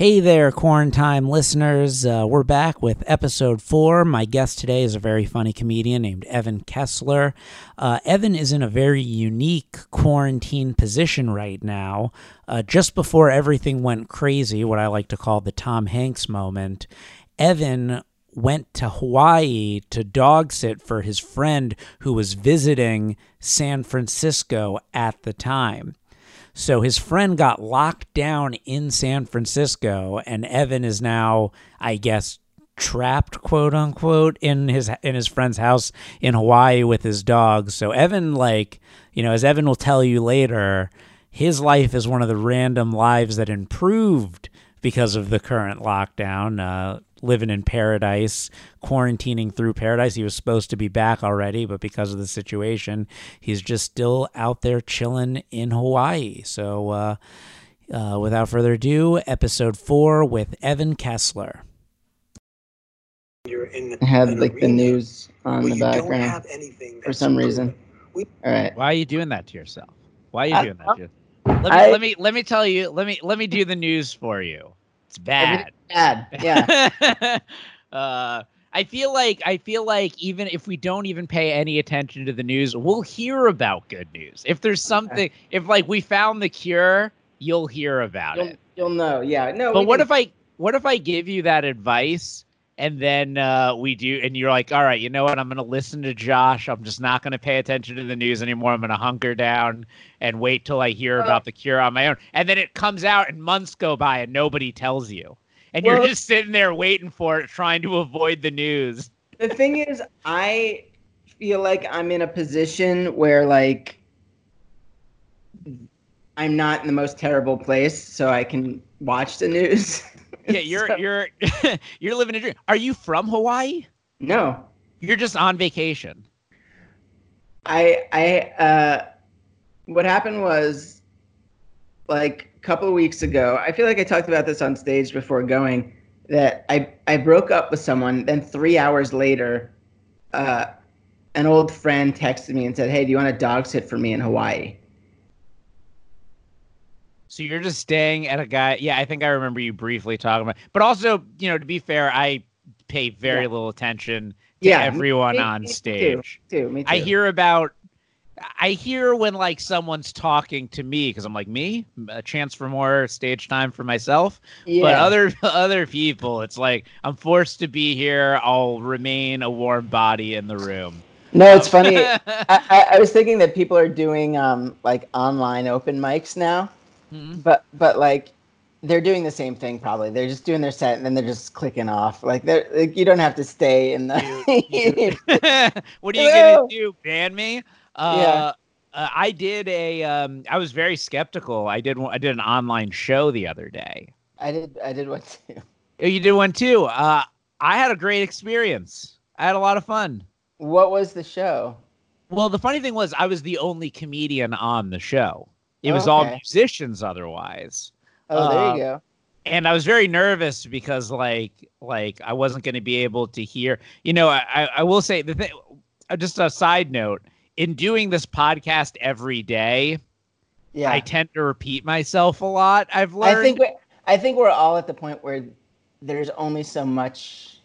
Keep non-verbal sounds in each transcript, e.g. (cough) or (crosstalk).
Hey there, Quarantine listeners. Uh, we're back with episode four. My guest today is a very funny comedian named Evan Kessler. Uh, Evan is in a very unique quarantine position right now. Uh, just before everything went crazy, what I like to call the Tom Hanks moment, Evan went to Hawaii to dog sit for his friend who was visiting San Francisco at the time. So his friend got locked down in San Francisco, and Evan is now, I guess, trapped, quote unquote, in his in his friend's house in Hawaii with his dog. So Evan, like, you know, as Evan will tell you later, his life is one of the random lives that improved because of the current lockdown. Uh, living in paradise, quarantining through paradise. He was supposed to be back already, but because of the situation, he's just still out there chilling in Hawaii. So, uh, uh, without further ado, episode four with Evan Kessler. You're in the, had like the news on the background for some reason. We, All right. Why are you doing that to yourself? Why are you doing that to yourself? Let me, I, let me let me tell you. Let me let me do the news for you. It's bad. Bad. Yeah. (laughs) uh, I feel like I feel like even if we don't even pay any attention to the news, we'll hear about good news. If there's something, okay. if like we found the cure, you'll hear about you'll, it. You'll know. Yeah. No. But what can... if I what if I give you that advice and then uh, we do and you're like all right you know what i'm going to listen to josh i'm just not going to pay attention to the news anymore i'm going to hunker down and wait till i hear about the cure on my own and then it comes out and months go by and nobody tells you and well, you're just sitting there waiting for it trying to avoid the news the thing is i feel like i'm in a position where like i'm not in the most terrible place so i can watch the news yeah, you're (laughs) so, you're (laughs) you're living a dream. Are you from Hawaii? No. You're just on vacation. I I uh what happened was like a couple of weeks ago, I feel like I talked about this on stage before going that I I broke up with someone, then 3 hours later uh an old friend texted me and said, "Hey, do you want a dog sit for me in Hawaii?" So you're just staying at a guy. Yeah, I think I remember you briefly talking about. But also, you know, to be fair, I pay very yeah. little attention to yeah, everyone me, on me stage. Too, too, me too. I hear about. I hear when like someone's talking to me because I'm like me, a chance for more stage time for myself. Yeah. But other (laughs) other people, it's like I'm forced to be here. I'll remain a warm body in the room. No, it's funny. (laughs) I, I, I, was thinking that people are doing um like online open mics now. Mm-hmm. But but like they're doing the same thing probably. They're just doing their set and then they're just clicking off. Like they're like you don't have to stay in the. (laughs) what are you gonna do? Ban me? Uh, yeah. Uh, I did a. Um, I was very skeptical. I did. I did an online show the other day. I did. I did one too. (laughs) Oh, you did one too. Uh, I had a great experience. I had a lot of fun. What was the show? Well, the funny thing was, I was the only comedian on the show. It was okay. all musicians otherwise. Oh, there you um, go. And I was very nervous because like like I wasn't going to be able to hear. You know, I I will say the thing. Uh, just a side note: in doing this podcast every day, yeah, I tend to repeat myself a lot. I've learned. I think we, I think we're all at the point where there's only so much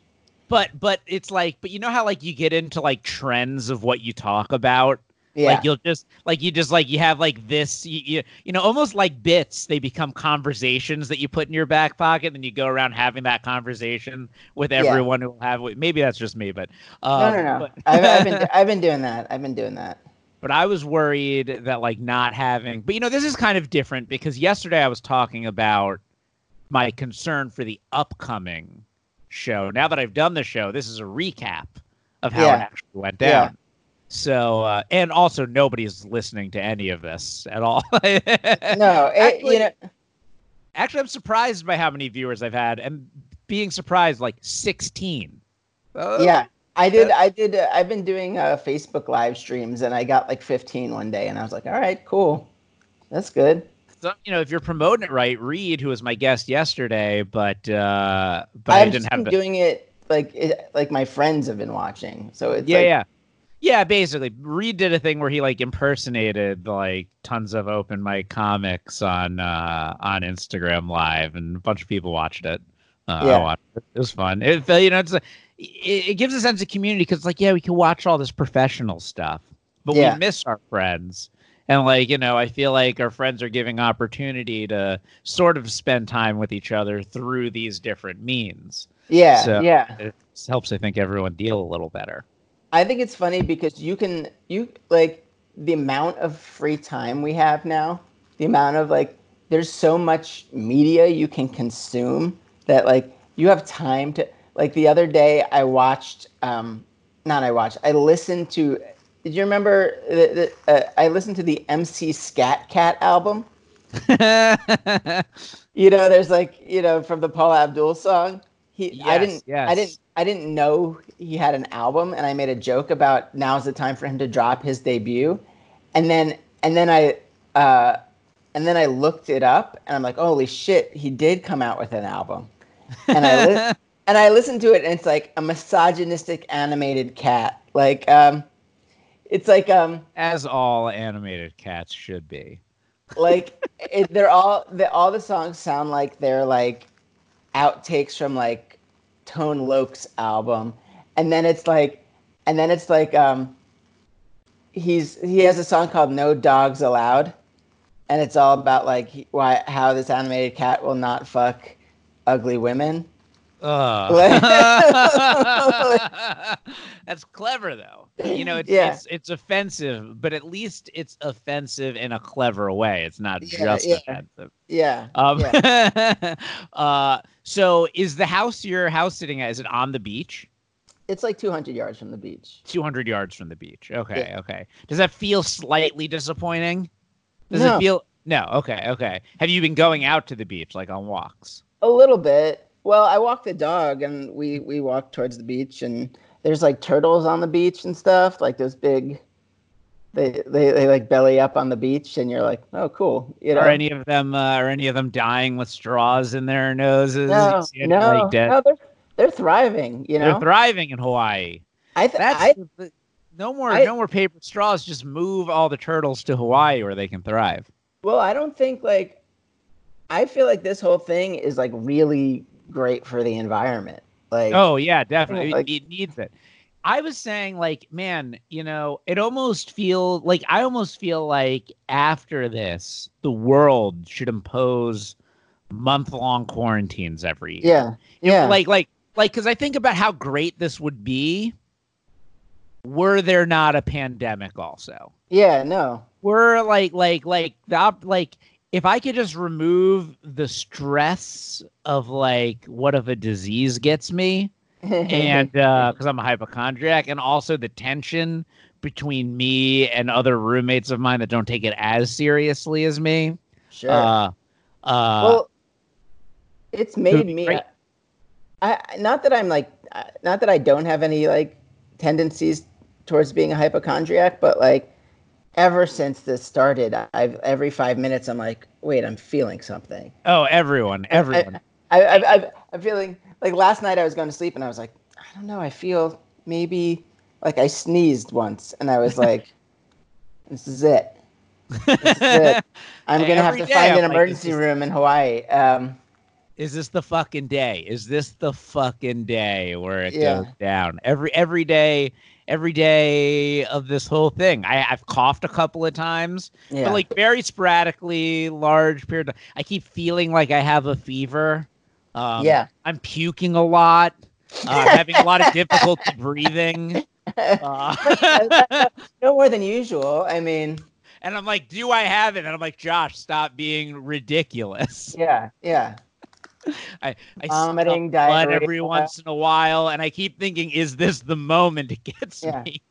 but but it's like but you know how like you get into like trends of what you talk about yeah. Like you'll just like you just like you have like this you, you, you know almost like bits they become conversations that you put in your back pocket and then you go around having that conversation with everyone yeah. who will have maybe that's just me but uh, no no no. but... (laughs) I've, I've been (laughs) I've been doing that. I've been doing that. But I was worried that like not having but you know this is kind of different because yesterday I was talking about my concern for the upcoming show. Now that I've done the show this is a recap of how yeah. it actually went down so, uh, and also nobody's listening to any of this at all. (laughs) no, it, actually, you know, actually, I'm surprised by how many viewers I've had, and being surprised like 16. Uh, yeah, I did. I did. Uh, I've been doing uh, Facebook live streams, and I got like 15 one day, and I was like, all right, cool, that's good. So, you know, if you're promoting it right, Reed, who was my guest yesterday, but uh, but I've I didn't have been doing it like it, like my friends have been watching, so it's yeah, like, yeah. Yeah, basically, Reed did a thing where he like impersonated like tons of open mic comics on uh, on Instagram Live, and a bunch of people watched it. Uh, Yeah. watched it. It was fun. It you know, it's a, it, it gives a sense of community because like yeah, we can watch all this professional stuff, but Yeah. we miss our friends. And like you know, I feel like our friends are giving opportunity to sort of spend time with each other through these different means. Yeah, So- yeah. It helps, I think, everyone deal a little better. I think it's funny because you can you like the amount of free time we have now, the amount of like there's so much media you can consume that like you have time to like the other day I watched um not I watched I listened to did you remember the, the, uh, I listened to the MC Scat Cat album? (laughs) You know, there's like you know from the Paula Abdul song. He I didn't I didn't I didn't know he had an album, and I made a joke about now's the time for him to drop his debut, and then and then I uh, and then I looked it up, and I'm like, holy shit, he did come out with an album, and I li- (laughs) and I listened to it, and it's like a misogynistic animated cat, like um, it's like um As all animated cats should be. like it, they're all the, all the songs sound like they're like outtakes from like Tone Loc's album, and then it's like, and then it's like um, he's he has a song called No Dogs Allowed, and it's all about like why how this animated cat will not fuck ugly women. Ugh. (laughs) That's clever though. You know, it's, Yeah. it's it's offensive, but at least it's offensive in a clever way. It's not Yeah, just yeah. offensive. Yeah, Um, yeah. (laughs) uh, so is the house your house sitting at? Is it on the beach? it's like 200 yards from the beach. 200 yards from the beach. Okay, okay. Does that feel slightly disappointing? Does No. it feel No, okay, okay. Have you been going out to the beach like on walks? A little bit. Well, I walk the dog, and we we walk towards the beach, and there's like turtles on the beach and stuff, like those big. They, they, they like belly up on the beach, and you're like, oh, cool. You know, Are any of them uh, are any of them dying with straws in their noses? no, You see any, no, like, no, they're they're thriving. You They're know, thriving in Hawaii. I th- That's I the- no more I- no more paper straws. Just move all the turtles to Hawaii where they can thrive. well, I don't think like, I feel like this whole thing is like really great for the environment. Like, Oh yeah, definitely. like- it, it needs it. I was saying, like, man, you know, it almost feel like I almost feel like after this, the world should impose month long quarantines every year. yeah, You know, yeah, Like, like, like, because I think about how great this would be were there not a pandemic. Also, yeah, no, we're like, like, like the like. If I could just remove the stress of like, what if a disease gets me, and (laughs) because I'm a hypochondriac, and also the tension between me and other roommates of mine that don't take it as seriously as me. sure. Uh, uh, well, it's made me. I not that I'm like, uh, not that I don't have any like tendencies towards being a hypochondriac, but like ever since this started, I've every five minutes I'm like, wait, I'm feeling something. oh, everyone, everyone. I, I, I, I'm feeling like last night I was going to sleep and I was like, I don't know, I feel maybe like I sneezed once and I was like, (laughs) this is it. This is it. (laughs) I'm gonna have to find I'm an like, emergency room in Hawaii. Um, Is this the fucking day? Is this the fucking day where it Yeah. goes down? Every every day, every day of this whole thing. I, I've coughed a couple of times, yeah. but like very sporadically, large period. Of, I keep feeling like I have a fever. Um, yeah. I'm puking a lot. (laughs) Uh, having a lot of difficulty breathing. Uh, (laughs) (laughs) no more than usual. I mean, and I'm like, do I have it? And I'm like, Josh, stop being ridiculous. yeah, yeah. I, I Vomiting, blood every once in a while, and I keep thinking, is this the moment it gets Yeah. me?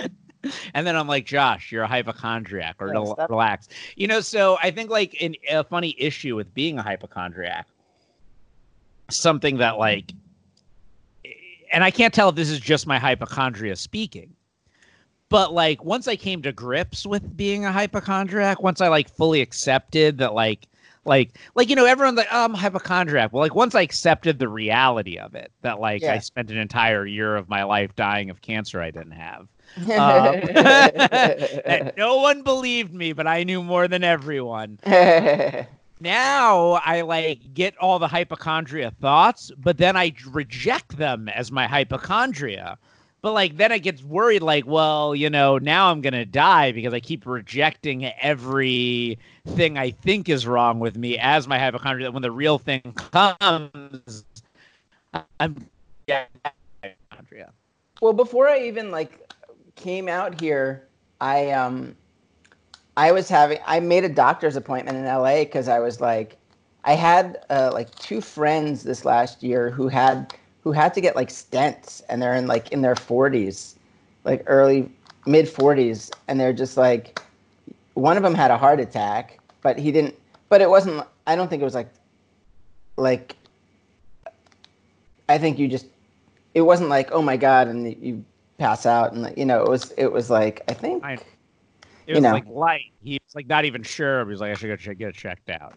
(laughs) and then I'm like, Josh, you're a hypochondriac, or Yeah, rel- relax. You know, so I think like an, a funny issue with being a hypochondriac, something that like, and I can't tell if this is just my hypochondria speaking, but like once I came to grips with being a hypochondriac, once I like fully accepted that like like like you know everyone's like oh, I'm a hypochondriac. Well, like once I accepted the reality of it, that like Yeah. I spent an entire year of my life dying of cancer I didn't have. Um, (laughs) no one believed me, but I knew more than everyone. (laughs) Now I like get all the hypochondria thoughts, but then I reject them as my hypochondria. But like then I get worried, like, well, you know, now I'm gonna die because I keep rejecting everything I think is wrong with me as my hypochondria. When the real thing comes, I'm yeah, hypochondria. well, before I even like came out here, I um I was having I made a doctor's appointment in LA because I was like I had uh, like two friends this last year who had who had to get like stents and they're in like in their 40s, like early mid 40s and they're just like one of them had a heart attack, but he didn't but it wasn't I don't think it was like like I think you just it wasn't like oh my god and you pass out and you know it was it was like I think I- It You was know. like light. He was like not even sure. He was like, I should go check, get it checked out.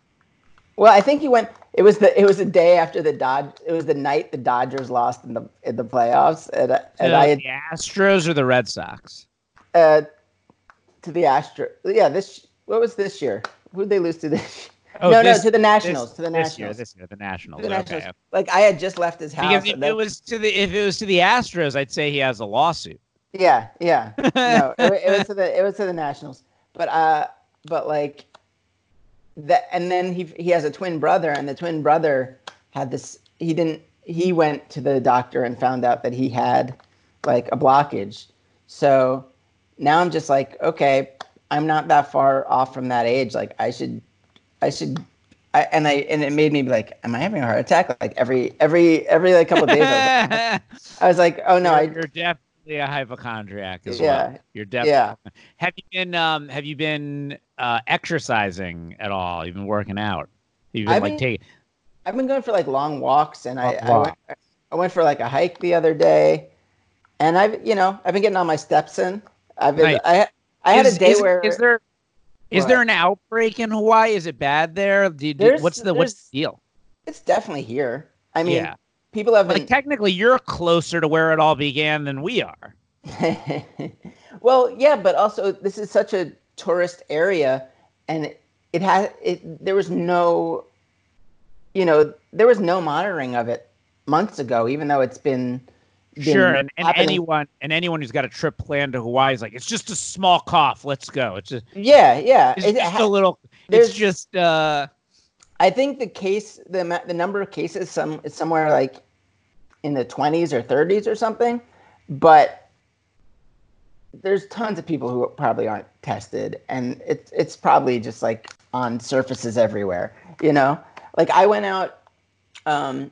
Well, I think he went. It was the it was the day after the Dodge. It was the night the Dodgers lost in the in the playoffs, and, and I had the Astros or the Red Sox? uh, to the Astro. Yeah, this what was this year? Who did they lose to this? (laughs) Oh, no, this- no, to the Nationals. This, to the this Nationals. year, this year, the Nationals. to the okay. Nationals. Like I had just left his house. Because if and it was to the if it was to the Astros, I'd say he has a lawsuit. yeah, yeah. (laughs) no, it, it was to the it was to the Nationals. But uh, but like that, and then he he has a twin brother, and the twin brother had this. He didn't. He went to the doctor and found out that he had like a blockage. So now I'm just like, okay, I'm not that far off from that age. Like I should, I should. I, and I and it made me be like, am I having a heart attack? Like every every every like couple of days, I was, (laughs) I was like, oh no, you're, I you're definitely a hypochondriac as Yeah. well. You're definitely. yeah. Have you been um Have you been uh exercising at all? You've been working out. You've been I've like been- taking. I've been going for like long walks, and I, I, went. I went for like a hike the other day, and I've you know I've been getting all my steps in. I've been Nice. I I had is, a day is, where is there is What? there an outbreak in Hawaii? Is it bad there? Do do, what's the what's the deal? it's definitely here. I mean, yeah, people have been like technically, you're closer to where it all began than we are. (laughs) well, yeah, but also this is such a tourist area, and it, it had it. There was no, you know, there was no monitoring of it months ago, even though it's been. been Sure, and, and anyone and anyone who's got a trip planned to Hawaii is like, it's just a small cough. Let's go. It's just, Yeah, yeah. it's it just ha- a little. It's just uh, I think the case, the the number of cases, some is somewhere like in the twenties or thirties or something, but there's tons of people who probably aren't tested, and it's it's probably just like on surfaces everywhere, you know. Like I went out, um,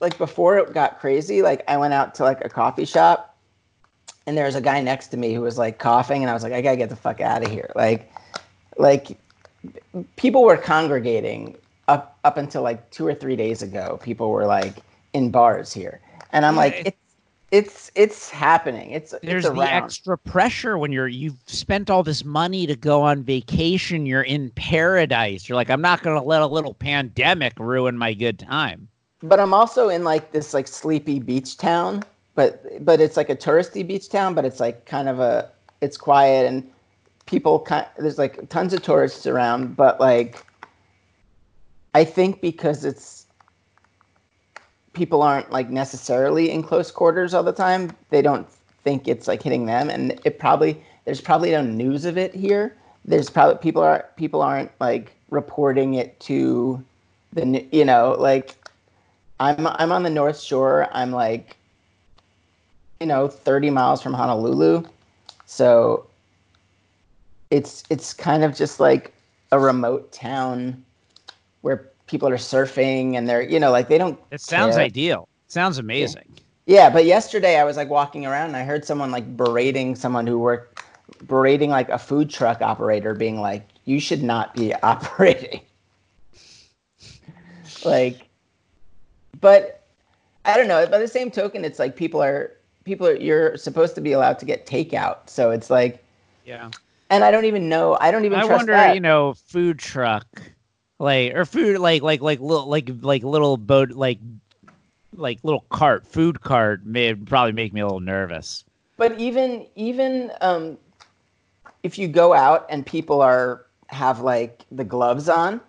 like before it got crazy, like I went out to like a coffee shop, and there was a guy next to me who was like coughing, and I was like, I gotta get the fuck out of here, like, like people were congregating up up until like two or three days ago. People were like in bars here, and I'm like, Right. It's it's happening. It's there's it's the extra pressure when you're you've spent all this money to go on vacation. You're in paradise. You're like, I'm not gonna let a little pandemic ruin my good time. but I'm also in like this like sleepy beach town, but but it's like a touristy beach town, but it's like kind of a it's quiet and people kind there's like tons of tourists around, but like I think because it's people aren't like necessarily in close quarters all the time, they don't think it's like hitting them and it probably there's probably no news of it here. There's probably people are people aren't like reporting it to the you know like I'm I'm on the North Shore. I'm like, you know, 30 miles from Honolulu, so it's it's kind of just like a remote town where people are surfing and they're you know like they don't. It sounds care. ideal. Sounds amazing. Yeah, but yesterday I was like walking around and I heard someone like berating someone who worked berating like a food truck operator, being like, "You should not be (laughs) operating." like, but I don't know. By the same token, it's like people are people are you're supposed to be allowed to get takeout, so it's like, Yeah. and I don't even know. I don't even. I wonder, that. you know, food truck. Like or food like like like little like like little boat like like little cart food cart may probably make me a little nervous. But even even um, if you go out and people are have like the gloves on,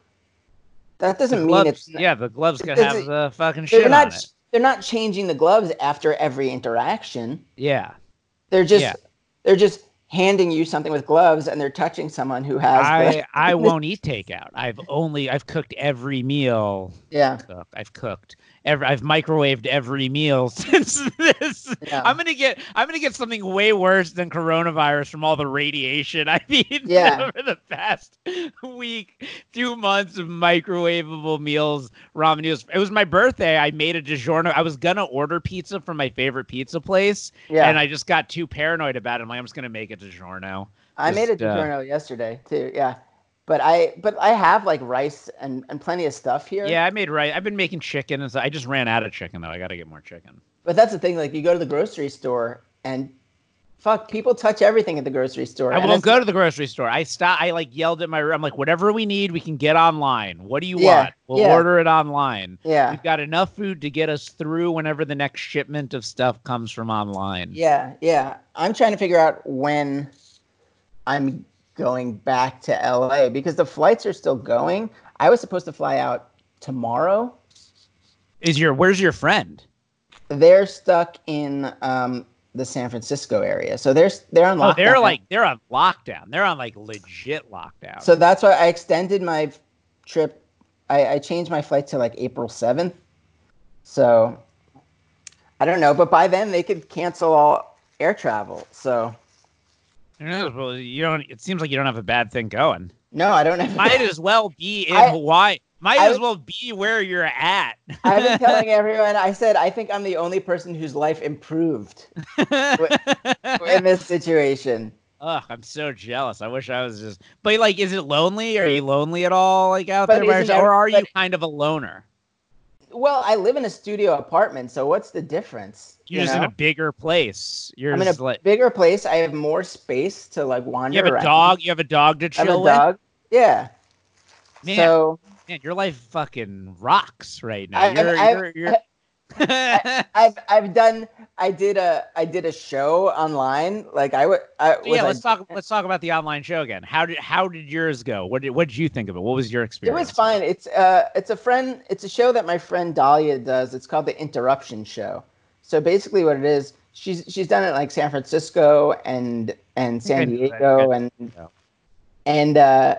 that doesn't The mean gloves, it's yeah, the gloves could have the fucking they're shit not on it. they're not changing the gloves after every interaction. Yeah. They're just Yeah. they're just handing you something with gloves and they're touching someone who has I the, I (laughs) won't eat takeout. I've only I've cooked every meal. yeah Cook. I've cooked. Every, I've microwaved every meal (laughs) since this. Yeah. I'm gonna get I'm gonna get something way worse than coronavirus from all the radiation (laughs) I've eaten Yeah. (laughs) over the past week, two months of microwavable meals, ramen noodles. It was my birthday. I made a DiGiorno. I was gonna order pizza from my favorite pizza place, yeah. and I just got too paranoid about it. I'm like, I'm just gonna make a DiGiorno. I made a Just, uh, yesterday too. Yeah, but I but I have like rice and and plenty of stuff here. Yeah, I made rice. I've been making chicken, and so I just ran out of chicken though. I got to get more chicken. But that's the thing. Like you go to the grocery store and fuck, people touch everything at the grocery store. I won't go to the grocery store. I stop. I like yelled at my. I'm like, whatever we need, we can get online. What do you Yeah, want? We'll yeah. order it online. Yeah, We've got enough food to get us through whenever the next shipment of stuff comes from online. yeah, yeah. I'm trying to figure out when I'm going back to LA because the flights are still going. I was supposed to fly out tomorrow. Is your where's your friend? They're stuck in um, the San Francisco area, so they're they're on Oh, lockdown. they're like they're on lockdown. They're on like legit lockdown. So that's why I extended my trip. I, I changed my flight to like April 7th. So I don't know, but by then they could cancel all air travel. So Who knows? Well, you don't. It seems like you don't have a bad thing going. no, I don't have. Might as well be in I- Hawaii. Might I- as well be where you're at. I've been telling (laughs) everyone. I said I think I'm the only person whose life improved (laughs) in this situation. Ugh, I'm so jealous. I wish I was just. But like, is it lonely? Are you lonely at all? Like out But there, or are you everybody- kind of a loner? Well, I live in a studio apartment, so what's the difference? You're you just in a bigger place. You're I'm in a like bigger place. I have more space to like wander you have a around. dog. You have a dog to chill I have a dog. Yeah. Man, So man, your life fucking rocks right now. I- you're, I- you're, you're... (laughs) (laughs) I've I've done I did a I did a show online like I would I yeah, let's talk. (laughs) Let's talk about the online show again. How did how did yours go? What did what did you think of it? What was your experience? it was fine it's uh it's a friend it's a show that my friend Dahlia does it's called the Interruption Show so basically what it is she's she's done it like San Francisco and and San. Diego and know. and uh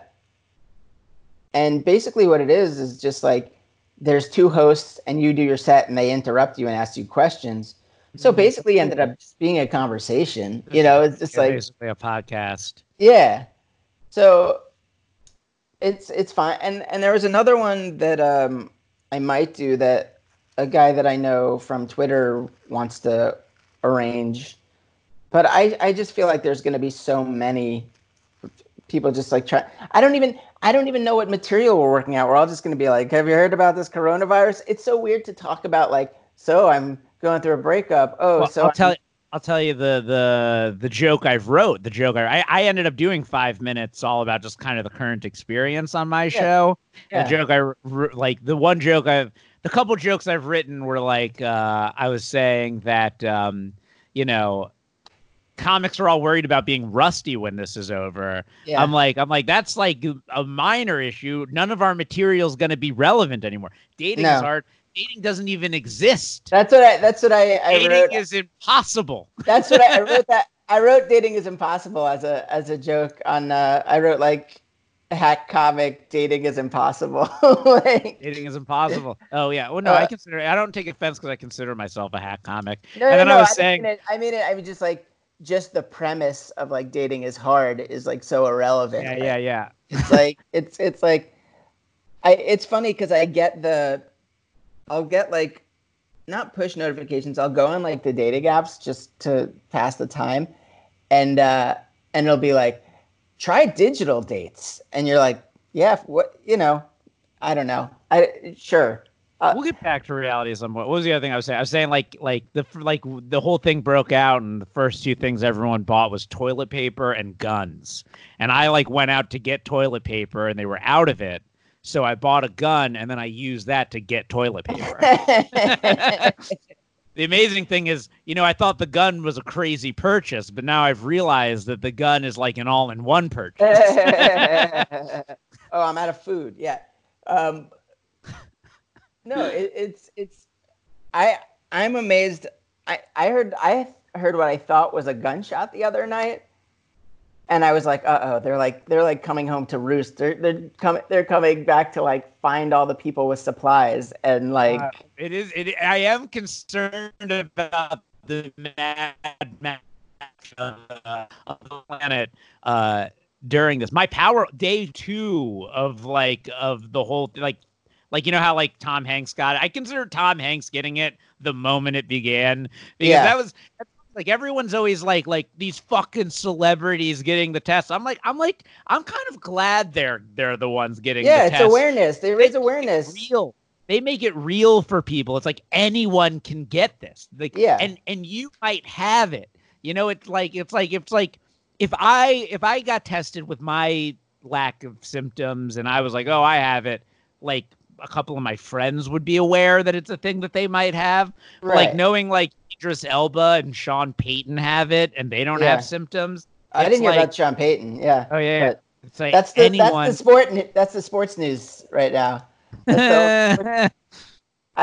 and basically what it is is just like there's two hosts and you do your set and they interrupt you and ask you questions so Mhm. basically ended up just being a conversation you know it's just Yeah, like basically a podcast. Yeah. So it's it's fine. And and there was another one that um I might do that a guy that I know from Twitter wants to arrange. But I I just feel like there's going to be so many people just like try I don't even I don't even know what material we're working out. We're all just going to be like, "Have you heard about this coronavirus?" It's so weird to talk about like, "So I'm going through a breakup." Oh, Well, so I'll I'm- tell you. I'll tell you the the the joke I've wrote. The joke I I- ended up doing five minutes all about just kind of the current experience on my show. Yeah. The joke I like the one joke I've the couple jokes I've written were like uh, I was saying that um, you know comics are all worried about being rusty when this is over. yeah. I'm like I'm like that's like a minor issue. None of our material's going to be relevant anymore. Dating No. is hard. Dating doesn't even exist. that's what I that's what I, I Dating wrote. is impossible. That's what I, I wrote. That (laughs) I wrote "Dating is Impossible" as a as a joke on. Uh, I wrote like a hack comic "Dating is Impossible." (laughs) like, Dating is impossible. Oh yeah. Well, no, I Uh, consider. I don't take offense because I consider myself a hack comic. no, and no, then no, I was didn't saying, mean it, I mean it. I mean just like just the premise of like dating is hard is like so irrelevant. yeah, yeah, yeah. It's like it's it's like I. It's funny because I get the, I'll get like, not push notifications. I'll go on like the dating apps just to pass the time, and uh and it'll be like, try digital dates, and you're like, yeah, what you know, I don't know, I sure. Uh, we'll get back to reality at some point. What was the other thing I was saying? I was saying like like the like the whole thing broke out, and the first two things everyone bought was toilet paper and guns. And I like went out to get toilet paper, and they were out of it. So I bought a gun and then I used that to get toilet paper. (laughs) the amazing thing is, you know, I thought the gun was a crazy purchase, but now I've realized that the gun is like an all-in-one purchase. (laughs) oh, I'm out of food. Yeah. Um, no, it, it's it's. I I'm amazed. I I heard I heard what I thought was a gunshot the other night, and I was like, uh oh, they're like they're like coming home to roost. They're they're coming they're coming back to like find all the people with supplies and like. Uh, it is. It. I am concerned about the mad match of, uh, of the planet. Uh, during this. My power day two of like of the whole like like you know how like Tom Hanks got it. I consider Tom Hanks getting it the moment it began because yeah. that was like everyone's always like like these fucking celebrities getting the test. I'm like I'm like I'm kind of glad they're they're the ones getting yeah. The it's test. awareness. They raise awareness. Real. They make it real for people. It's like anyone can get this. Like yeah. And and you might have it. You know, it's like it's like it's like if I if I got tested with my lack of symptoms and I was like, oh, I have it, like a couple of my friends would be aware that it's a thing that they might have. Right. Like knowing like Idris Elba and Sean Payton have it and they don't yeah. have symptoms. I didn't like, hear about Sean Payton. Yeah. Oh yeah. Like that's the anyone... that's the sport that's the sports news right now. (laughs) I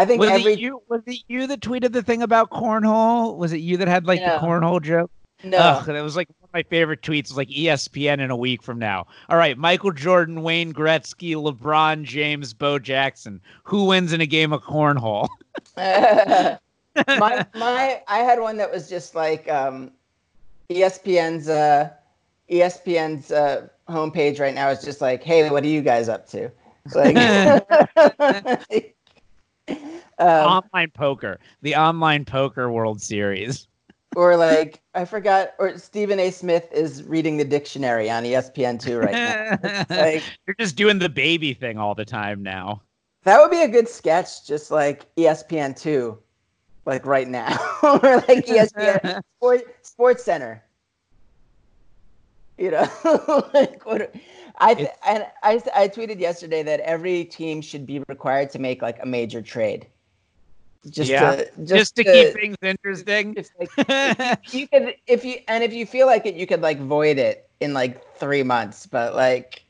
think was every it you was it you that tweeted the thing about cornhole? Was it you that had like yeah. the cornhole joke? No, Ugh, that was like one of my favorite tweets. Was like ESPN in a week from now. All right, Michael Jordan, Wayne Gretzky, LeBron James, Bo Jackson. Who wins in a game of cornhole? (laughs) (laughs) my (laughs) my, I had one that was just like um, ESPN's uh, ESPN's uh, homepage right now is just like, hey, what are you guys up to? Like, (laughs) um, online poker, the online poker World Series or like I forgot, or Stephen A. Smith is reading the dictionary on ESPN two right now. (laughs) like you're just doing the baby thing all the time now. That would be a good sketch, just like ESPN two, like right now, (laughs) or like ESPN (laughs) Sport, Sports Center. You know, (laughs) like what? I th- and I I tweeted yesterday that every team should be required to make like a major trade just yeah. to, just, just to, to, keep things interesting. Like, you could if you and if you feel like it, you could like void it in like three months, but like,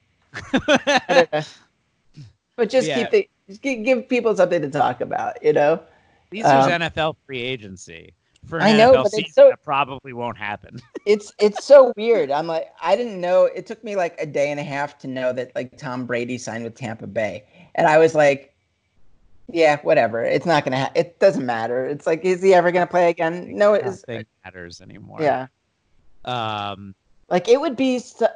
but just yeah. keep the just give people something to talk about, you know. These um, NFL free agency. For I know, NFL but it's so that probably won't happen. (laughs) it's it's so weird. I'm like, I didn't know. It took me like a day and a half to know that like Tom Brady signed with Tampa Bay, and I was like, yeah, whatever. It's not gonna. Ha- it doesn't matter. It's like, is he ever gonna play again? No, it is. matters anymore. Yeah. Um, like it would be, so,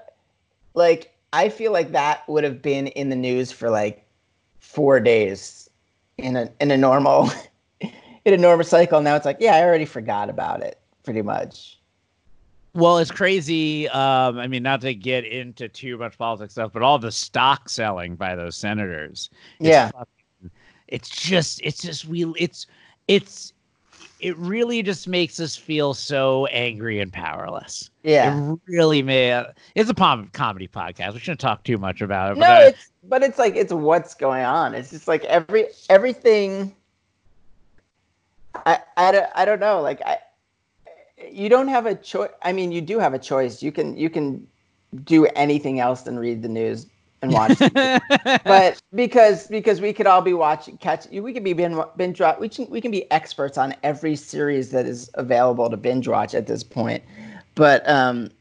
like I feel like that would have been in the news for like four days in a in a normal (laughs) in a normal cycle. Now it's like, yeah, I already forgot about it pretty much. Well, it's crazy. Um, I mean, not to get into too much politics stuff, but all the stock selling by those senators. Yeah it's just it's just we it's it's it really just makes us feel so angry and powerless. Yeah, it really may. It's a comedy podcast. We shouldn't talk too much about it. No, but it's but it's like it's what's going on. It's just like every everything. I I don't, I don't know. Like I, you don't have a choice. I mean, you do have a choice. You can you can do anything else than read the news and watch. (laughs) but because because we could all be watching catch we could be binge, binge watch we can we can be experts on every series that is available to binge watch at this point. But um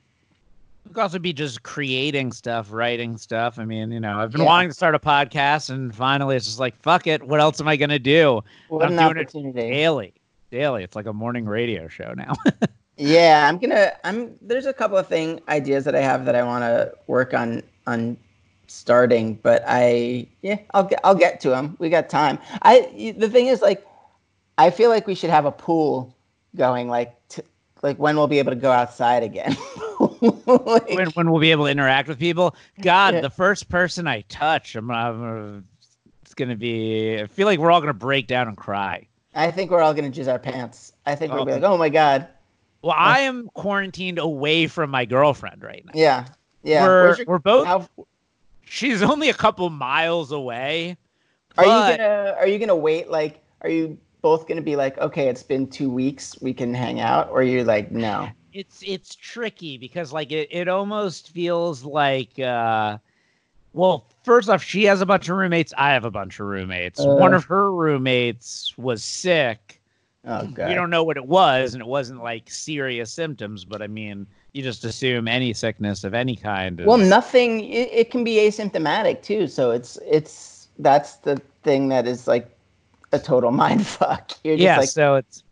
could also be just creating stuff, writing stuff. I mean, you know, I've been yeah. wanting to start a podcast, and finally, it's just like, fuck it. What else am I gonna do? What I'm doing opportunity. it daily, daily. It's like a morning radio show now. (laughs) yeah, I'm gonna. I'm. There's a couple of thing ideas that I have that I want to work on on starting, but I yeah, I'll get I'll get to them. We got time. I the thing is like I feel like we should have a pool going like t- like when we'll be able to go outside again. (laughs) (laughs) like, when, when we'll be able to interact with people. God, yeah. the first person I touch, I'm, I'm it's gonna be. I feel like we're all gonna break down and cry. I think we're all gonna jizz our pants. I think we'll be like, oh my god. Well, I am quarantined away from my girlfriend right now. Yeah, yeah. We're, your, we're both. How, she's only a couple miles away. Are but- you gonna Are you gonna wait? Like, are you both gonna be like, okay, it's been two weeks, we can hang out, or you're like, no? It's it's tricky because like it, it almost feels like uh well first off she has a bunch of roommates i have a bunch of roommates Uh. one of her roommates was sick Oh god. we don't know what it was and it wasn't like serious symptoms but i mean you just assume any sickness of any kind is, Well, nothing. It, it can be asymptomatic too. So it's it's that's the thing that is like a total (laughs) mind fuck. You're just yeah like so it's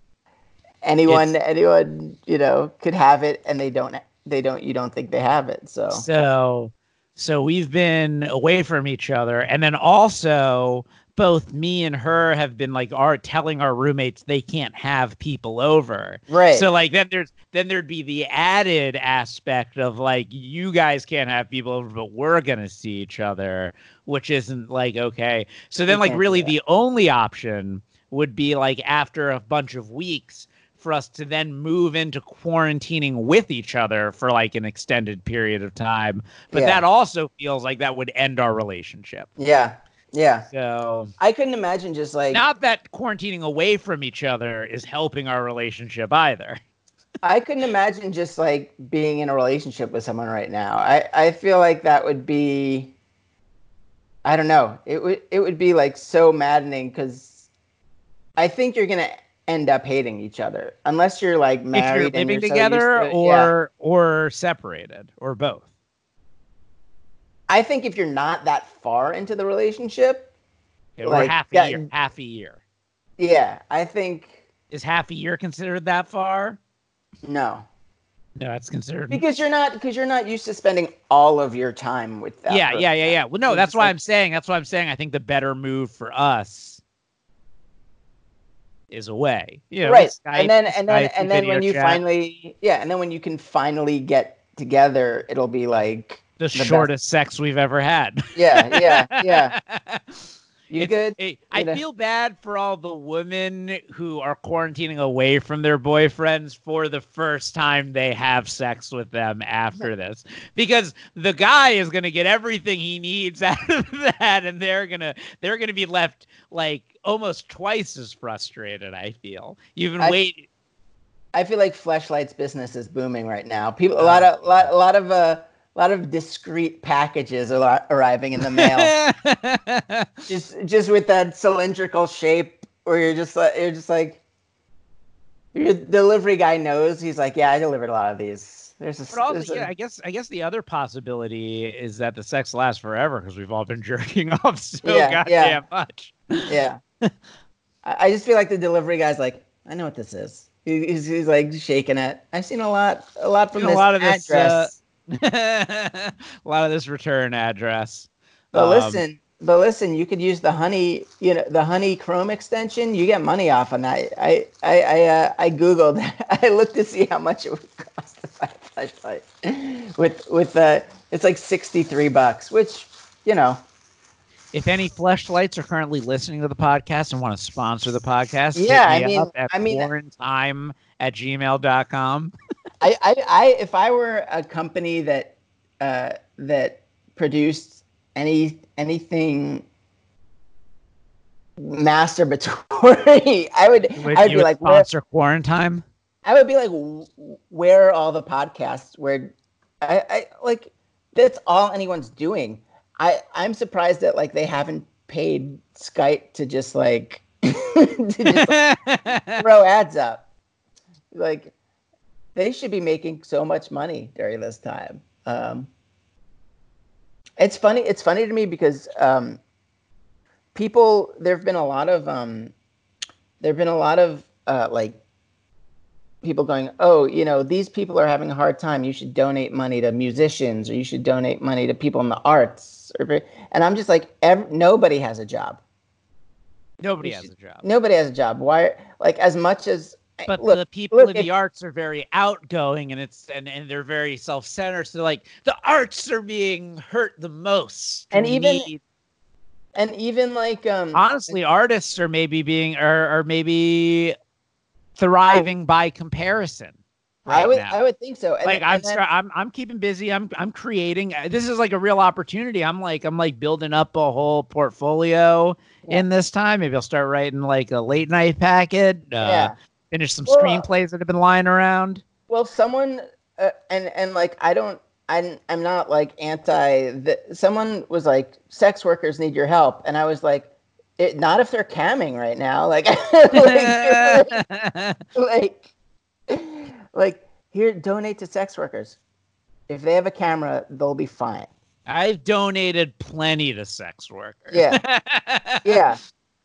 anyone anyone you know could have it, and they don't they don't you don't think they have it. So So, so we've been away from each other, and then also both me and her have been like are telling our roommates they can't have people over. right. So like then there's then there'd be the added aspect of like you guys can't have people over, but we're gonna see each other, which isn't like okay. So then like really the only option would be like after a bunch of weeks for us to then move into quarantining with each other for like an extended period of time. But Yeah. that also feels like that would end our relationship. yeah. Yeah. So I couldn't imagine just like not that quarantining away from each other is helping our relationship either. (laughs) I couldn't imagine just like being in a relationship with someone right now. I, I feel like that would be I don't know. It would it would be like so maddening because I think you're gonna end up hating each other unless you're like if married you're and living you're together used to it. Yeah. or or separated or both. I think if you're not that far into the relationship, or Like, half a yeah, year. Half a year. yeah, I think Is half a year considered that far? no. No, that's considered. Because you're not because you're not used to spending all of your time with that. yeah, person. yeah, yeah, yeah. Well, no, that's why like- I'm saying. That's why I'm saying. I think the better move for us is away. You know, right Skype, and then and then Skype, and then when you chat, finally yeah and then when you can finally get together it'll be like the, best. shortest sex we've ever had. yeah yeah yeah (laughs) you It's- good Hey, I You know? feel bad for all the women who are quarantining away from their boyfriends for the first time they have sex with them after this. Because the guy is going to get everything he needs (laughs) out of that and they're going to they're going to be left like almost twice as frustrated, I feel. You've been I- waiting i feel like fleshlight's business is booming right now people a lot of lot, a lot of uh a lot of discreet packages are arriving in the mail (laughs) just just with that cylindrical shape where you're just like you're just like your delivery guy knows he's like yeah i delivered a lot of these there's a, But also, a- yeah, I guess I guess the other possibility is that the sex lasts forever because we've all been (laughs) jerking off so Yeah, goddamn yeah. much. Yeah. (laughs) I, just feel like the delivery guy's like, I know what this is. He's, he's like shaking it. I've seen a lot, a lot from Seen a this lot of this, address. (laughs) a lot of this return address. but Um, listen, but listen, you could use the honey, you know, the honey Chrome extension. You get money off on that. I, I, I, uh, I googled. (laughs) I looked to see how much it would cost to buy a fleshlight. With, with, uh, it's like sixty-three bucks, which, you know, If any fleshlights are currently listening to the podcast and want to sponsor the podcast, hit Yeah, I mean- up at I mean- quarantime at gmail.com. I, I, I if I were a company that uh, that produced any anything masturbatory, I would Would I would you be like where, sponsor quarantine? I would be like where are all the podcasts where I, I like that's all anyone's doing. I I'm surprised that like they haven't paid Skype to just like (laughs) to just like, (laughs) throw ads up. Like they should be making so much money during this time. Um, it's funny. It's funny to me because um, people. There have been a lot of. Um, there have been a lot of uh, like people going, oh, you know, these people are having a hard time. You should donate money to musicians, or you should donate money to people in the arts. And I'm just like, ev- nobody has a job. Nobody You has a job. Nobody has a job. Why? Like as much as But look, the people look, in the arts are very outgoing and it's and, and they're very self-centered. So like the arts are being hurt the most. And We even- need- and even like um honestly, artists are maybe being are, are maybe thriving by comparison. Right I would now. I would think so. And, like I'm, then- I'm I'm keeping busy. I'm I'm creating. uh, This is like a real opportunity. I'm like I'm like building up a whole portfolio Yeah. in this time. Maybe I'll start writing like a late night packet. Uh, yeah. Finish some Well, uh, screenplays that have been lying around. Well, someone uh, and and like I don't I'm I'm not like anti the, someone was like sex workers need your help and I was like it not if they're camming right now like (laughs) like, (laughs) like like here donate to sex workers. If they have a camera, they'll be fine. I've donated plenty to sex workers. Yeah. (laughs) Yeah.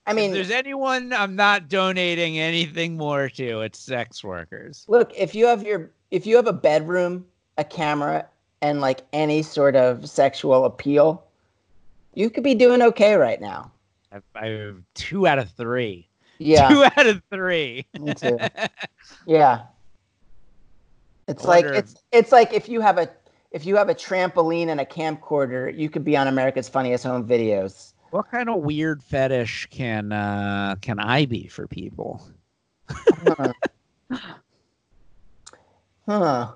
I if mean, there's anyone I'm not donating anything more to, it's sex workers. look, if you have your if you have a bedroom, a camera, and like any sort of sexual appeal, you could be doing okay right now. I've, I've two out of three. Yeah, Two out of three. me too. (laughs) Yeah, it's like it's it's like if you have a if you have a trampoline and a camcorder, you could be on America's Funniest Home Videos. What kind of weird fetish can uh can I be for people? Huh. (laughs) huh.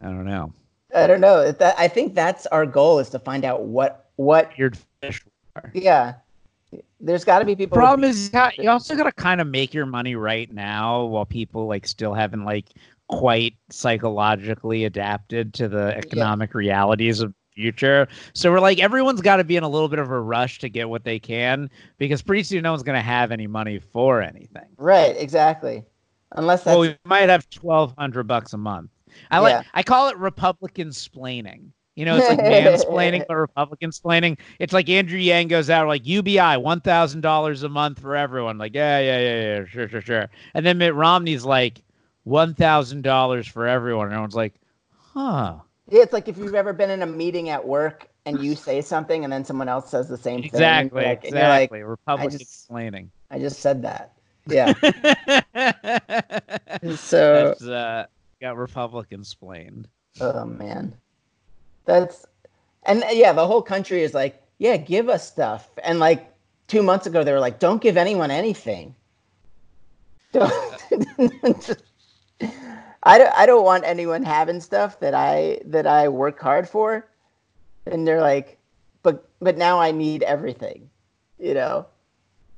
I don't know. I don't know. That I think that's our goal is to find out what what. Weird fetish. Are. Yeah, there's got to be people. Problem is, you you also got to kind of make your money right now while people like still haven't like quite psychologically adapted to the economic realities of future. So we're like, everyone's got to be in a little bit of a rush to get what they can because pretty soon no one's going to have any money for anything. Right. Exactly. Unless that's well, we might have twelve hundred bucks a month. I like Yeah. I call it Republican splaining. You know, it's like mansplaining, (laughs) but Republican splaining. It's like Andrew Yang goes out like UBI, one thousand dollars a month for everyone. Like, yeah, yeah, yeah, yeah, sure, sure, sure. And then Mitt Romney's like one thousand dollars for everyone. And everyone's like, huh. Yeah, it's like if you've ever been in a meeting at work and you say something and then someone else says the same thing. Exactly, you're like- like, exactly. Republican just- splaining. I just said that. Yeah. (laughs) So, That's uh got Republican splained. oh man, that's and uh, yeah, the whole country is like, yeah, give us stuff. And like two months ago, they were like, don't give anyone anything. Don't. (laughs) I don't. I don't want anyone having stuff that I that I work hard for. And they're like, but but now I need everything. You know,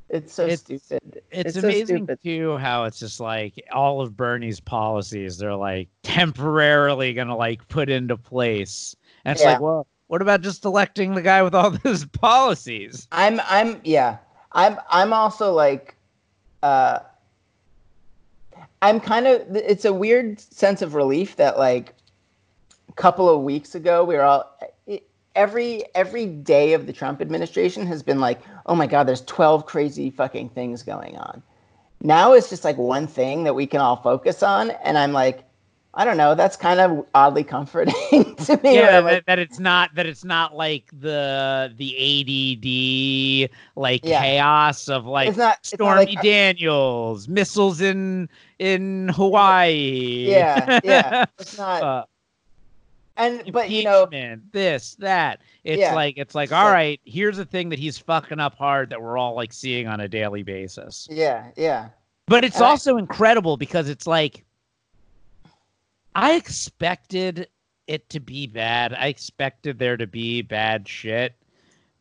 it's so It's- stupid. it's, so amazing stupid. too how it's just like all of Bernie's policies they're like temporarily gonna like put into place. And it's Yeah. like, well, what about just electing the guy with all (laughs) those policies? I'm I'm yeah. I'm I'm also like uh I'm kind of it's a weird sense of relief that like a couple of weeks ago we were all every every day of the Trump administration has been like, "Oh my god, there's 12 crazy fucking things going on." Now it's just like one thing that we can all focus on and I'm like I don't know, that's kind of oddly comforting (laughs) to me. Yeah, like, that, that it's not that it's not like the the ADD like Yeah. chaos of like it's not it's not Stormy like, uh, Daniels, missiles in in Hawaii. Yeah, yeah. it's (laughs) not uh, and but you know this, that. It's Yeah. like it's like, all right, here's a thing that he's fucking up hard that we're all like seeing on a daily basis. Yeah, yeah. But it's And I- also incredible because it's like I expected it to be bad. I expected there to be bad shit.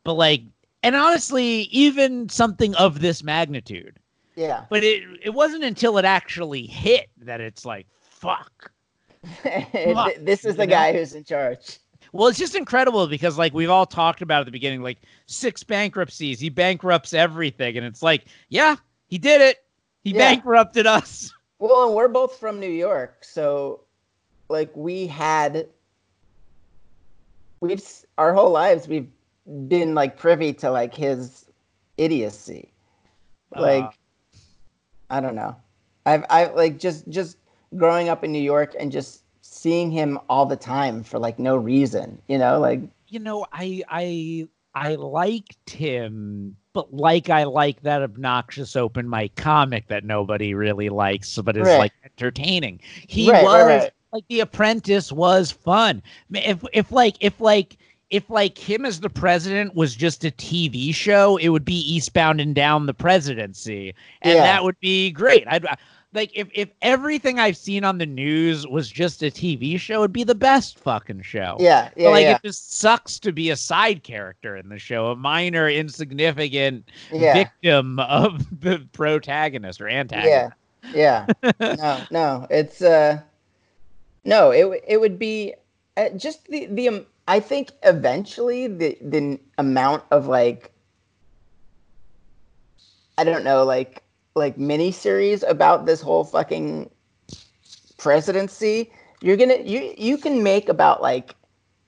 But like and honestly, even something of this magnitude. Yeah. But it it wasn't until it actually hit that it's like, fuck. (laughs) Th- this is you the know? guy who's in charge. Well, it's just incredible because like we've all talked about at the beginning, like six bankruptcies. He bankrupts everything, and it's like, yeah, he did it. He Yeah. bankrupted us. (laughs) Well, and we're both from New York, so like we had we've our whole lives we've been like privy to like his idiocy. Like Uh, I don't know. I've I like just just growing up in New York and just seeing him all the time for like no reason, you know, like you know, I I I liked him, but like I like that obnoxious open mic comic that nobody really likes, but is Right. like entertaining. He Right, was right. like The Apprentice was fun. If if like if like if like him as the president was just a TV show, it would be Eastbound and Down the presidency, and Yeah. that would be great. I'd. like if if everything I've seen on the news was just a TV show, it'd be the best fucking show. Yeah, yeah, but like yeah. it just sucks to be a side character in the show, a minor, insignificant yeah. victim of (laughs) the protagonist or antagonist. Yeah, (laughs) no, no, it's uh, no, it it would be uh, just the the um, I think eventually the the amount of like I don't know like like miniseries about this whole fucking presidency. You're gonna you you can make about like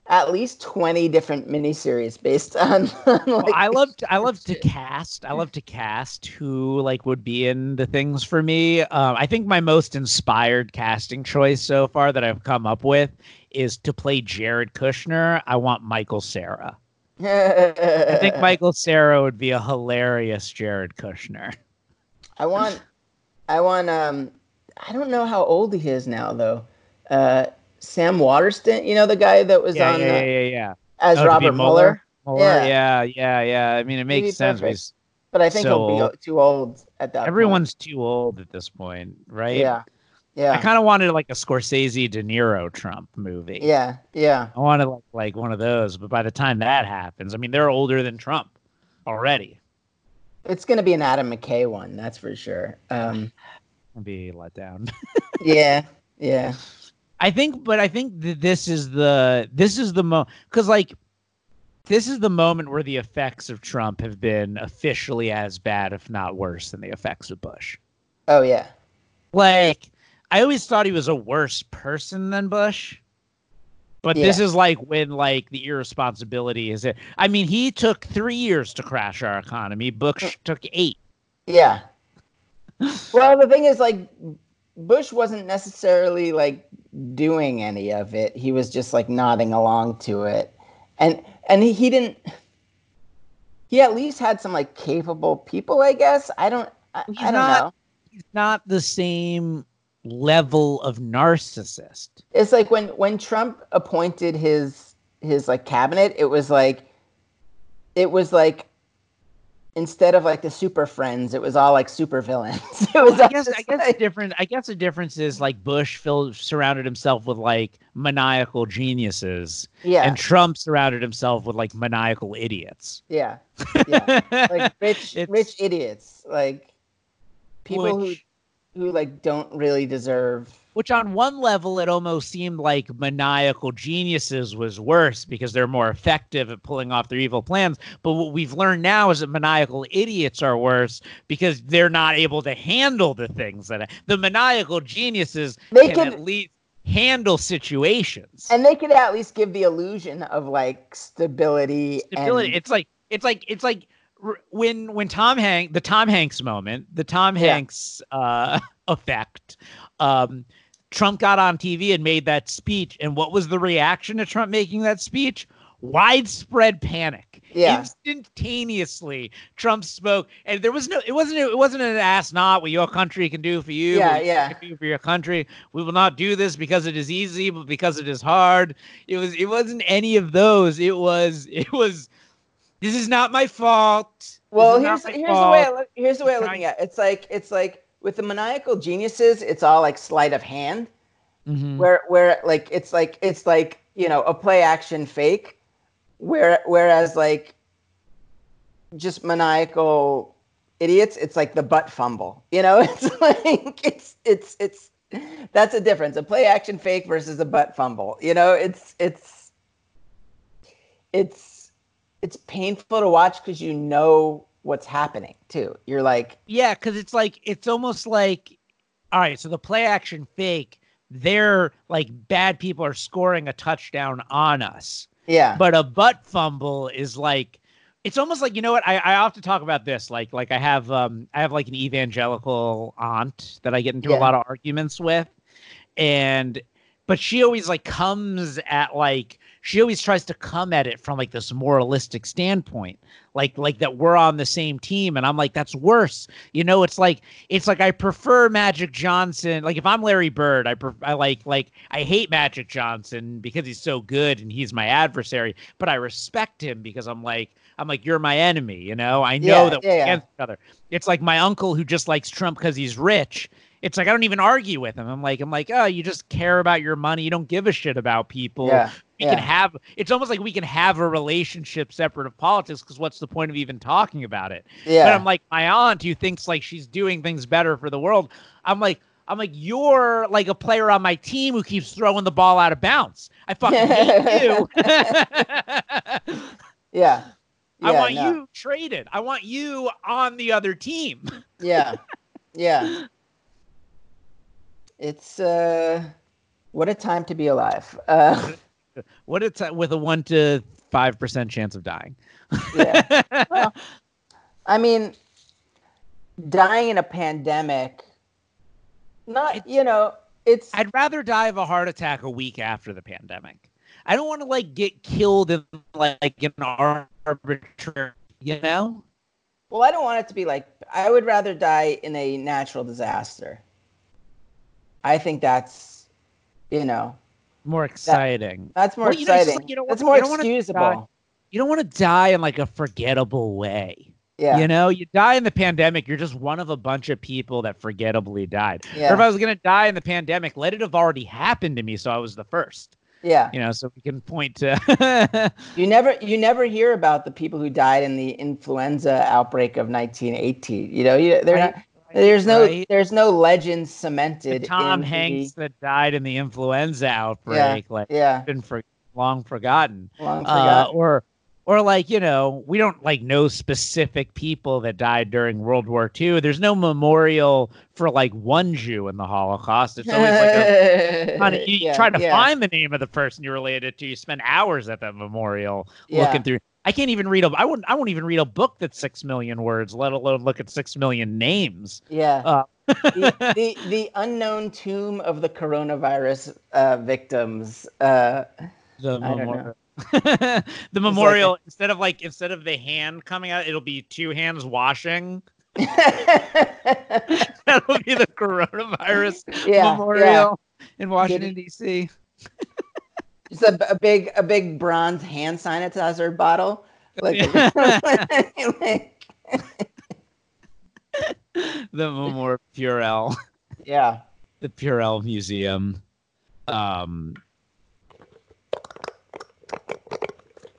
at least 20 different miniseries based (laughs) on, on Well, I love to, I love to (laughs) cast. I love to cast who like would be in the things for me. Um, I think my most inspired casting choice so far that I've come up with is to play Jared Kushner. I want Michael Cera. I think (laughs) Michael Cera would be a hilarious Jared Kushner. I want, I want. Um, I don't know how old he is now though. Uh, Sam Waterston, you know the guy that was Yeah, on yeah, yeah, yeah, yeah. as Oh, Robert Mueller. Mueller, Yeah. yeah, yeah, yeah. I mean, it makes sense. But I think So he'll old. be too old at that. point. Everyone's too old at this point, right? Yeah, yeah, I kind of wanted like a Scorsese De Niro Trump movie. yeah, yeah. I wanted like like one of those, but by the time that happens, I mean they're older than Trump already. It's gonna be an Adam McKay one, that's for sure. Um, be let down. (laughs) yeah, yeah, I think, but I think that this is the this is the mo because like this is the moment where the effects of Trump have been officially as bad, if not worse, than the effects of Bush. oh yeah, Like I always thought he was a worse person than Bush. But this is like when like the irresponsibility is it. I mean, he took three years to crash our economy. Bush mm. took eight. yeah. (laughs) well, the thing is, like, Bush wasn't necessarily like doing any of it. He was just like nodding along to it, and and he, he didn't. He at least had some like capable people, I guess. I don't. I, He's I don't not- know. He's not the same level of narcissist. It's like when when Trump appointed his his like cabinet, it was like it was like instead of like the super friends, it was all like super villains. (laughs) it was I guess I guess the like- different. I guess the difference is like Bush filled, surrounded himself with like maniacal geniuses, yeah, and Trump surrounded himself with like maniacal idiots. yeah, yeah. like (laughs) rich It's- rich idiots, like people which, who who like don't really deserve. Which on one level it almost seemed like maniacal geniuses was worse because they're more effective at pulling off their evil plans. But what we've learned now is that maniacal idiots are worse because they're not able to handle the things that the maniacal geniuses They can can- at least handle situations. And they can at least give the illusion of like stability, stability. and It's like it's like it's like when when Tom Hanks the Tom Hanks moment, the Tom Yeah. Hanks uh, (laughs) effect. Um, Trump got on TV and made that speech, and what was the reaction to Trump making that speech? Widespread panic. Yeah. Instantaneously, Trump spoke, and there was no. It wasn't. It wasn't an ass not what your country can do for you. Yeah, you yeah. can do for your country. We will not do this because it is easy, but because it is hard. It was. It wasn't any of those. It was. It was. This is not my fault. Well, here's here's the way I look, here's the way I'm looking at it. It's like it's like with the maniacal geniuses, it's all like sleight of hand. Mhm. Where where like it's like it's like you know a play action fake. Where whereas like just maniacal idiots, it's like the butt fumble. You know, (laughs) it's like it's it's it's that's a difference. A play action fake versus a butt fumble. You know, it's it's it's it's painful to watch because you know what's happening too. You're like, Yeah, because it's like it's almost like, all right. So the play action fake, they're like bad people are scoring a touchdown on us. yeah, but a butt fumble is like it's almost like you know what I, I often talk about this like like I have um I have like an evangelical aunt that I get into Yeah. a lot of arguments with and but she always like comes at like she always tries to come at it from like this moralistic standpoint like like that we're on the same team and i'm like that's worse you know it's like it's like i prefer magic johnson like if i'm larry bird i pref- i like like i hate magic johnson because he's so good and he's my adversary but i respect him because i'm like i'm like you're my enemy you know i know Yeah, that yeah, we're yeah. against each other it's like my uncle who just likes trump because he's rich it's like I don't even argue with him. I'm like, I'm like, oh, you just care about your money. You don't give a shit about people. Yeah. We yeah. can have. It's almost like we can have a relationship separate of politics. Because what's the point of even talking about it? yeah. But I'm like, my aunt who thinks like she's doing things better for the world. I'm like, I'm like, you're like a player on my team who keeps throwing the ball out of bounds. I fucking hate (laughs) you. (laughs) yeah. I want no. you traded. I want you on the other team. Yeah. (laughs) Yeah. It's uh what a time to be alive. Uh What it's with a one to five percent chance of dying. yeah. Well, (laughs) I mean dying in a pandemic not you know, it's I'd rather die of a heart attack a week after the pandemic. I don't want to like get killed in like an arbitrary, you know. well, I don't want it to be like I would rather die in a natural disaster. I think that's you know, More exciting. that's more Well, you know, it's exciting. like you don't that's want- more you wanna excusable. die. you don't want to die in like a forgettable way. Yeah. You know, you die in the pandemic, you're just one of a bunch of people that forgettably died. Yeah. Or if I was going to die in the pandemic, let it have already happened to me so I was the first. yeah. You know, so we can point to (laughs) You never you never hear about the people who died in the influenza outbreak of 1918. You know, you, they're Right, not, there's no right. there's no legend the cemented. Tom in Hanks that died in the influenza outbreak, like yeah, been for long forgotten. long Uh, forgotten. or or like, you know, we don't like know specific people that died during World War II. There's no memorial for like one Jew in the Holocaust. It's always like a (laughs) Honey, you Yeah, try to yeah, find the name of the person you're related to. You spend hours at that memorial yeah. looking through. I can't even read a. I wouldn't. I won't even read a book that's six million words, let alone look at six million names. Yeah. Uh, the, (laughs) the the unknown tomb of the coronavirus uh, victims. Uh, the memorial. (laughs) the memorial instead of like instead of the hand coming out, it'll be two hands washing. (laughs) That'll be the coronavirus yeah, memorial in Washington D.C. Just a, a big a big bronze hand sanitizer bottle. (laughs) Like, like- (laughs) The Memorial Purell. yeah. (laughs) the Purell Museum. Um,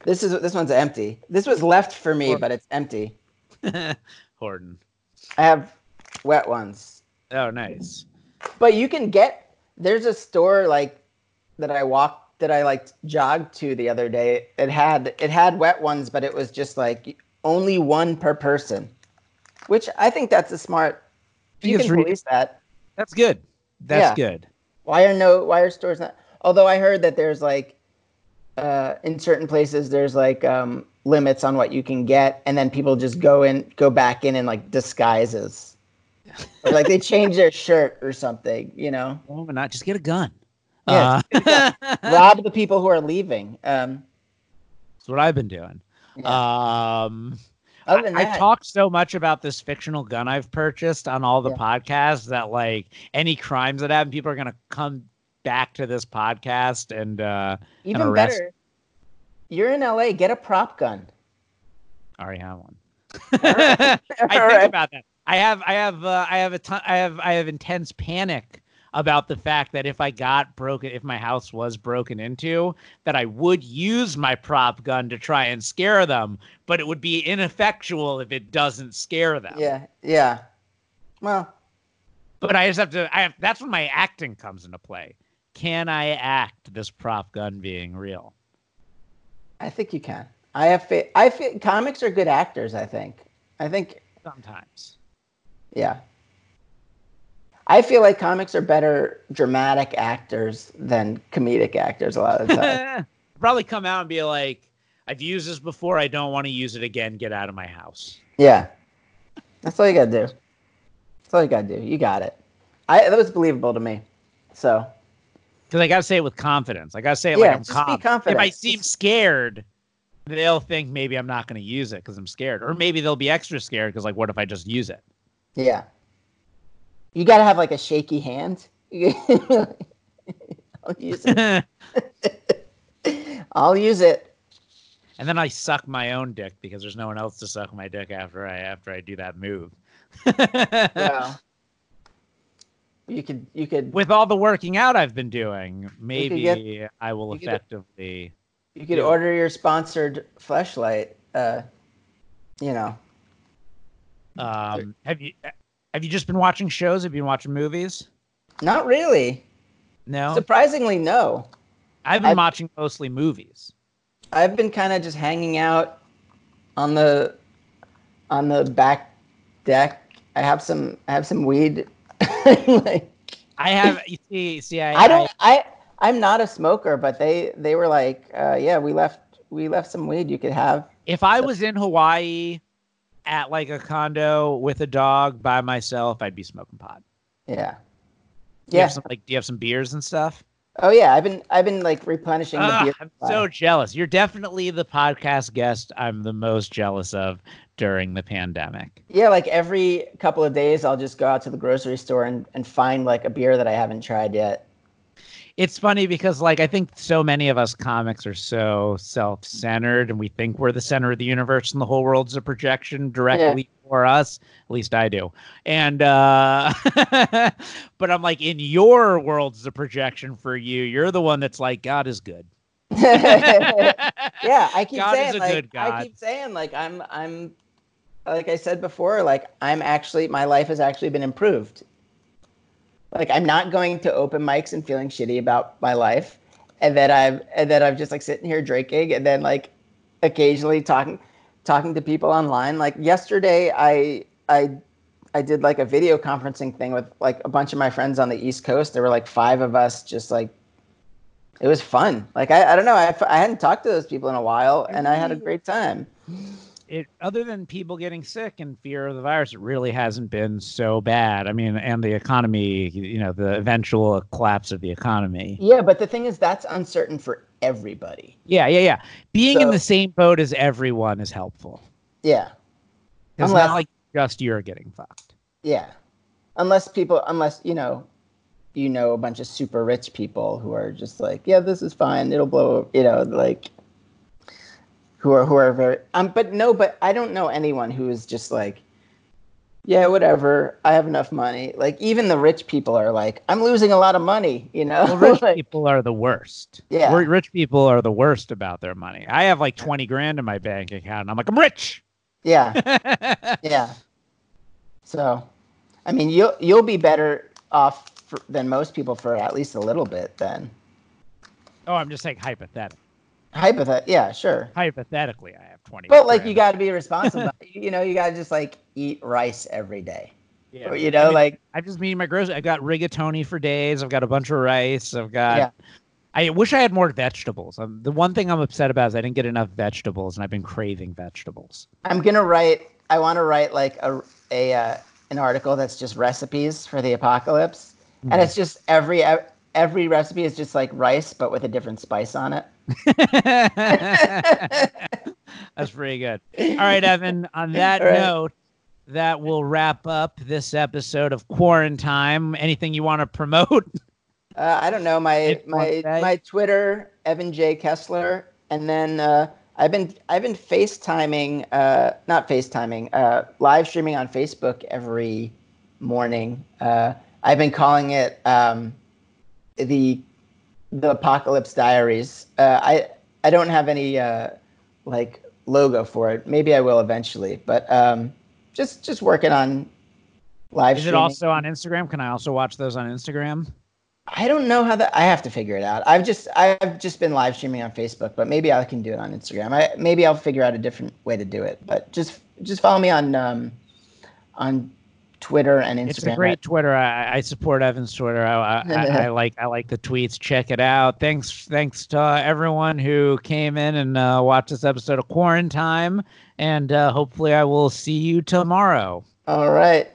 This is this one's empty. This was left for me, Or- but it's empty. Horton. I have wet ones. Oh, nice. But you can get there's a store like that I walked that I like jogged to the other day. It had it had wet ones, but it was just like only one per person. Which I think that's a smart you can police that. That's good. That's good. Why are no why are stores not although I heard that there's like uh in certain places there's like um limits on what you can get and then people just go in go back in in like disguises. or like they change their shirt or something, you know. Oh, but not just get a gun. (laughs) Yeah, Uh, rob the people who are leaving. Um, That's what I've been doing. Um, other than I, that, I talked so much about this fictional gun I've purchased on all the Yeah. podcasts that like any crimes that happen, people are gonna come back to this podcast and uh even arrest- better. You're in LA. Get a prop gun. I already have one. (laughs) (laughs) I think right. about that. I have, I have, uh, I have a ton. I have, I have intense panic about the fact that if I got broken, if my house was broken into, that I would use my prop gun to try and scare them, but it would be ineffectual if it doesn't scare them. Yeah, yeah. Well, But I just have to. I have. That's when my acting comes into play. Can I act this prop gun being real? I think you can. I have. Fa- I feel comics are good actors. I think. I think. Sometimes. Yeah. I feel like comics are better dramatic actors than comedic actors a lot of the time. (laughs) Probably come out and be like, "I've used this before. I don't want to use it again. Get out of my house." yeah. That's all you gotta do. That's all you gotta do. You got it. I that was believable to me. So Because I gotta say it with confidence. I gotta say it Yeah, like I'm be confident. If I seem scared, they'll think maybe I'm not gonna use it because I'm scared, or maybe they'll be extra scared because like, what if I just use it? yeah. You gotta have like a shaky hand. (laughs) I'll use it. and (laughs) I'll use it. And then I suck my own dick because there's no one else to suck my dick after I after I do that move. Well, (laughs) you could you could With all the working out I've been doing, maybe get- I will you could- effectively. you could order your sponsored fleshlight. Uh, you know, Um, have you have you just been watching shows? Have you been watching movies? not really. No, Surprisingly, no. I've been I've- watching mostly movies. I've been kind of just hanging out on the on the back deck. I have some I have some weed. (laughs) like, I have you see see I, I don't I I'm not a smoker, but they they were like, uh, yeah, we left we left some weed you could have. if I was in Hawaii at like a condo with a dog by myself, I'd be smoking pot. Yeah. Do you Yeah. have some like do you have some beers and stuff? Oh yeah, I've been I've been like replenishing the Ah, beer. I'm so jealous. You're definitely the podcast guest I'm the most jealous of during the pandemic. Yeah, like every couple of days I'll just go out to the grocery store and, and find like a beer that I haven't tried yet. It's funny because like I think so many of us comics are so self-centered and we think we're the center of the universe and the whole world's a projection directly for us. At least I do. And uh (laughs) but I'm like in your world's the projection for you. You're the one that's like God is good. (laughs) yeah, I keep God saying like I keep saying like I'm I'm like I said before, like I'm actually my life has actually been improved. Like I'm not going to open mics and feeling shitty about my life, and then I've and then I'm just like sitting here drinking, and then like occasionally talking talking to people online. Like yesterday, I I I did like a video conferencing thing with like a bunch of my friends on the East Coast. There were like five of us, just like it was fun. Like I, I don't know, I, I hadn't talked to those people in a while, and I had a great time. It other than people getting sick and fear of the virus, it really hasn't been so bad. I mean, and the economy, you know, the eventual collapse of the economy. Yeah, but the thing is, that's uncertain for everybody. Yeah, yeah, yeah. Being in the same boat as everyone is helpful. Yeah, It's Unless- not like just you're getting fucked. yeah. Unless people, unless you know, you know a bunch of super rich people who are just like, yeah, this is fine, it'll blow. You know, like who are who are very. Um, but no, but I don't know anyone who is just like. Yeah, whatever. I have enough money. Like even the rich people are like, I'm losing a lot of money. You know, Well, rich (laughs) Like, people are the worst. Yeah. Ri- rich people are the worst about their money. I have like twenty grand in my bank account, and I'm like, I'm rich. yeah. (laughs) Yeah. So, I mean, you'll you'll be better off for, than most people for at least a little bit. Then, oh, I'm just saying hypothetically. Hypothet, yeah, sure. Hypothetically, I have twenty. But like, you got to be responsible. you know, you got to just like eat rice every day. Yeah. Or, you know, I mean, like I just mean my grocery. I've got rigatoni for days. I've got a bunch of rice. I've got. Yeah. I wish I had more vegetables. Um, the one thing I'm upset about is I didn't get enough vegetables, and I've been craving vegetables. I'm gonna write. I want to write like a a uh, an article that's just recipes for the apocalypse, Hmm. and it's just every every recipe is just like rice but with a different spice on it. (laughs) That's pretty good. All right, Evan. On that right. note, that will wrap up this episode of Quarantine. Anything you want to promote? (laughs) Uh, I don't know my If you want my my Twitter Evan J Kessler, and then uh, I've been I've been FaceTiming, uh, not FaceTiming, uh, live streaming on Facebook every morning. Uh, I've been calling it um, the the Apocalypse Diaries. Uh, I I don't have any uh, like logo for it. Maybe I will eventually, but um, just just working on live. Is it streaming. also on Instagram? Can I also watch those on Instagram? I don't know how that. I have to figure it out. I've just I've just been live streaming on Facebook, but maybe I can do it on Instagram. I maybe I'll figure out a different way to do it. But just just follow me on um on Twitter and Instagram. It's a great Twitter. I, I support Evan's Twitter. I, I, (laughs) I, like I like the tweets. Check it out. Thanks thanks to uh, everyone who came in and uh, watched this episode of Quarantine. And uh, hopefully, I will see you tomorrow. All right.